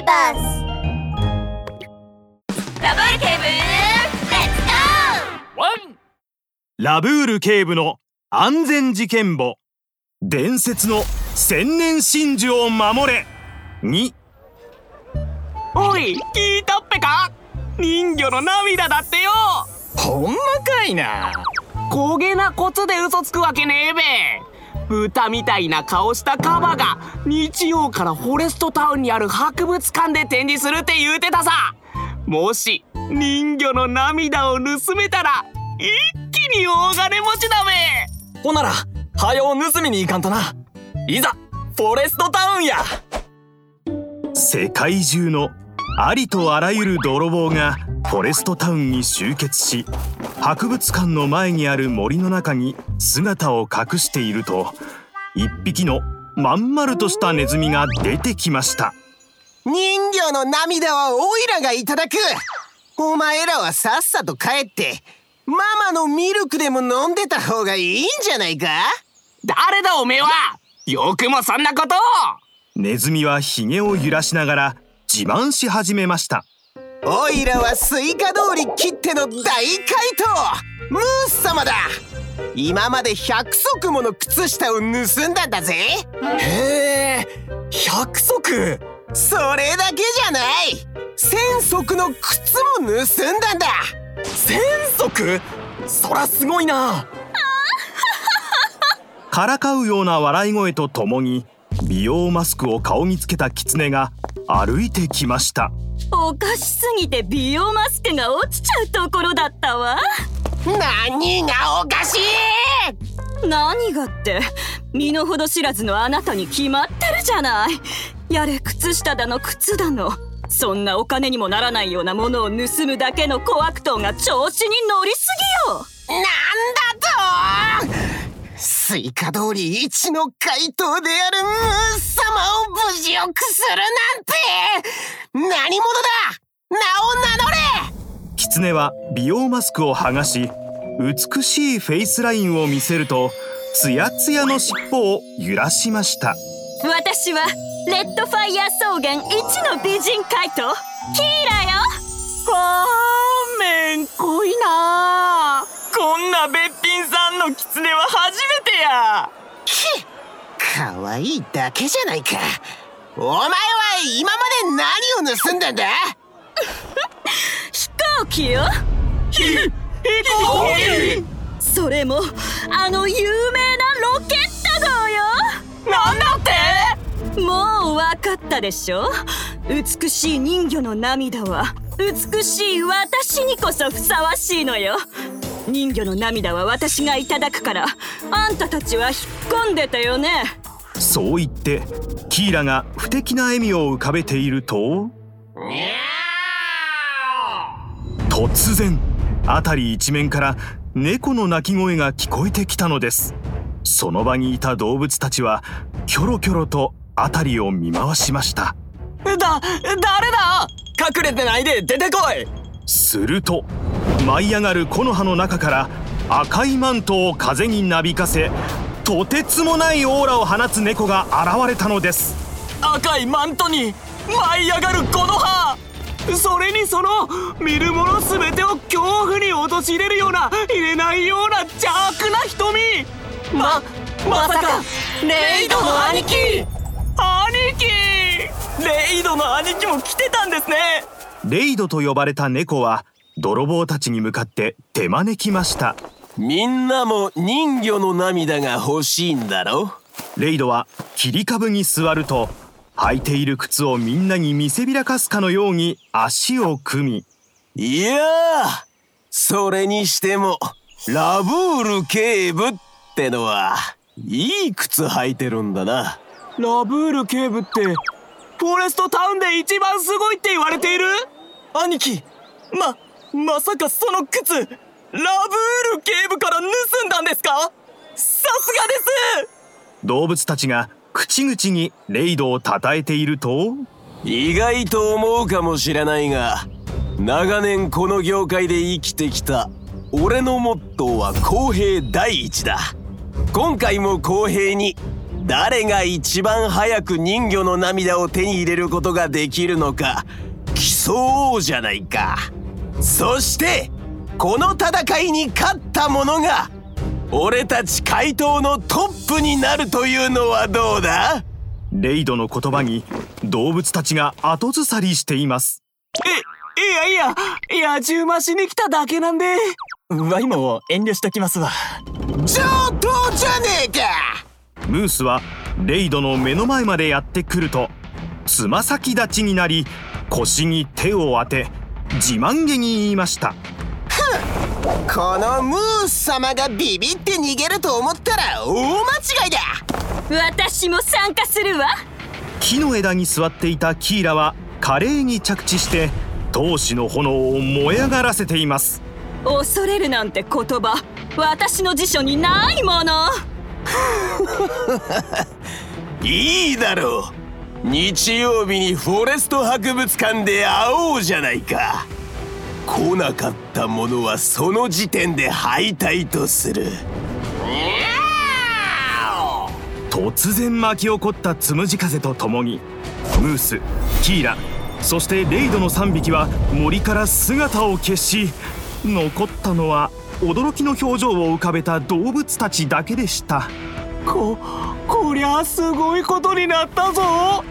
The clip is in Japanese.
ーバースダブルケーブルレッツゴーワンラブール警部の安全事件簿。伝説の千年真珠を守れ。2おい聞いたっぺか？人魚の涙だってよ。ほんまかいな。焦げなコツで嘘つくわけねえべ豚みたいな顔したカバが日曜からフォレストタウンにある博物館で展示するって言うてたさ。もし人魚の涙を盗めたら一気に大金持ちだべ。ほならはよう盗みに行かんとな。いざフォレストタウンや。世界中のありとあらゆる泥棒がフォレストタウンに集結し博物館の前にある森の中に姿を隠していると一匹のまん丸としたネズミが出てきました。人魚の涙はオイラがいただく。お前らはさっさと帰ってママのミルクでも飲んでた方がいいんじゃないか？誰だおめえは？よくもそんなことを！ネズミはヒゲを揺らしながら自慢し始めましたオイラはスイカ通りきっての大怪盗ムース様だ。今まで100足もの靴下を盗んだんだぜ。へえ100足？それだけじゃない。1000足の靴も盗んだんだ。1000足？そらすごいな。からかうような笑い声とともに美容マスクを顔につけたキツネが歩いてきましたおかしすぎて美容マスクが落ちちゃうところだったわ。何がおかしい？何がって身の程知らずのあなたに決まってるじゃない。やれ靴下だの靴だの。そんなお金にもならないようなものを盗むだけの小悪党が調子に乗りすぎよ。なんだとスイカ通り一の怪盗であるムース様を無事よくするなんて何者だ？名を名乗れ！キツネは美容マスクを剥がし美しいフェイスラインを見せるとツヤツヤの尻尾を揺らしました。私はレッドファイヤー草原一の美人怪盗キーラよ。わーめんこいなこんなべっぴんさんのキツネは初めてや。ひ可愛いだけじゃないかお前は今まで何を盗んだんだ？飛行機よ？飛行機。それもあの有名なロケット号よ。なんだって？もう分かったでしょ？美しい人魚の涙は美しい私にこそふさわしいのよ。人魚の涙は私がいただくからあんたたちは引っ込んでたよね？そう言ってキーラが不敵な笑みを浮かべていると突然辺り一面から猫の鳴き声が聞こえてきたのです。その場にいた動物たちはキョロキョロと辺りを見回しました。だ誰だ？隠れてないで出てこい。すると舞い上がる木の葉の中から赤いマントを風になびかせとてつもないオーラを放つ猫が現れたのです。赤いマントに舞い上がるこの葉。それにその見るもの全てを恐怖に陥れるような入れないような邪悪な瞳。ままさか。レイドの兄貴。兄貴。レイドの兄貴も来てたんですね。レイドと呼ばれた猫は泥棒たちに向かって手招きましたみんなも人魚の涙が欲しいんだろ？レイドは切り株に座ると履いている靴をみんなに見せびらかすかのように足を組み。いやーそれにしてもラブール警部ってのはいい靴履いてるんだな。ラブール警部ってフォレストタウンで一番すごいって言われている？兄貴ままさかその靴ラブール警部から盗んだんですか？さすがです！動物たちが口々にレイドを称えていると？意外と思うかもしれないが長年この業界で生きてきた俺のモットーは公平第一だ。今回も公平に誰が一番早く人魚の涙を手に入れることができるのか競おうじゃないか。そしてこの戦いに勝った者が俺たち怪盗のトップになるというのはどうだ？レイドの言葉に動物たちが後ずさりしています。えいやいや野獣増しに来ただけなんで。ワイも遠慮しときますわ。上等じゃねえか！ムースはレイドの目の前までやってくるとつま先立ちになり腰に手を当て自慢げに言いましたこのムース様がビビって逃げると思ったら大間違いだ。私も参加するわ。木の枝に座っていたキーラは華麗に着地して闘志の炎を燃え上がらせています。恐れるなんて言葉私の辞書にないもの。いいだろう。日曜日にフォレスト博物館で会おうじゃないか来なかった者はその時点で敗退とする。突然巻き起こったつむじ風とともにムースキーラそしてレイドの3匹は森から姿を消し残ったのは驚きの表情を浮かべた動物たちだけでした。ここりゃすごいことになったぞ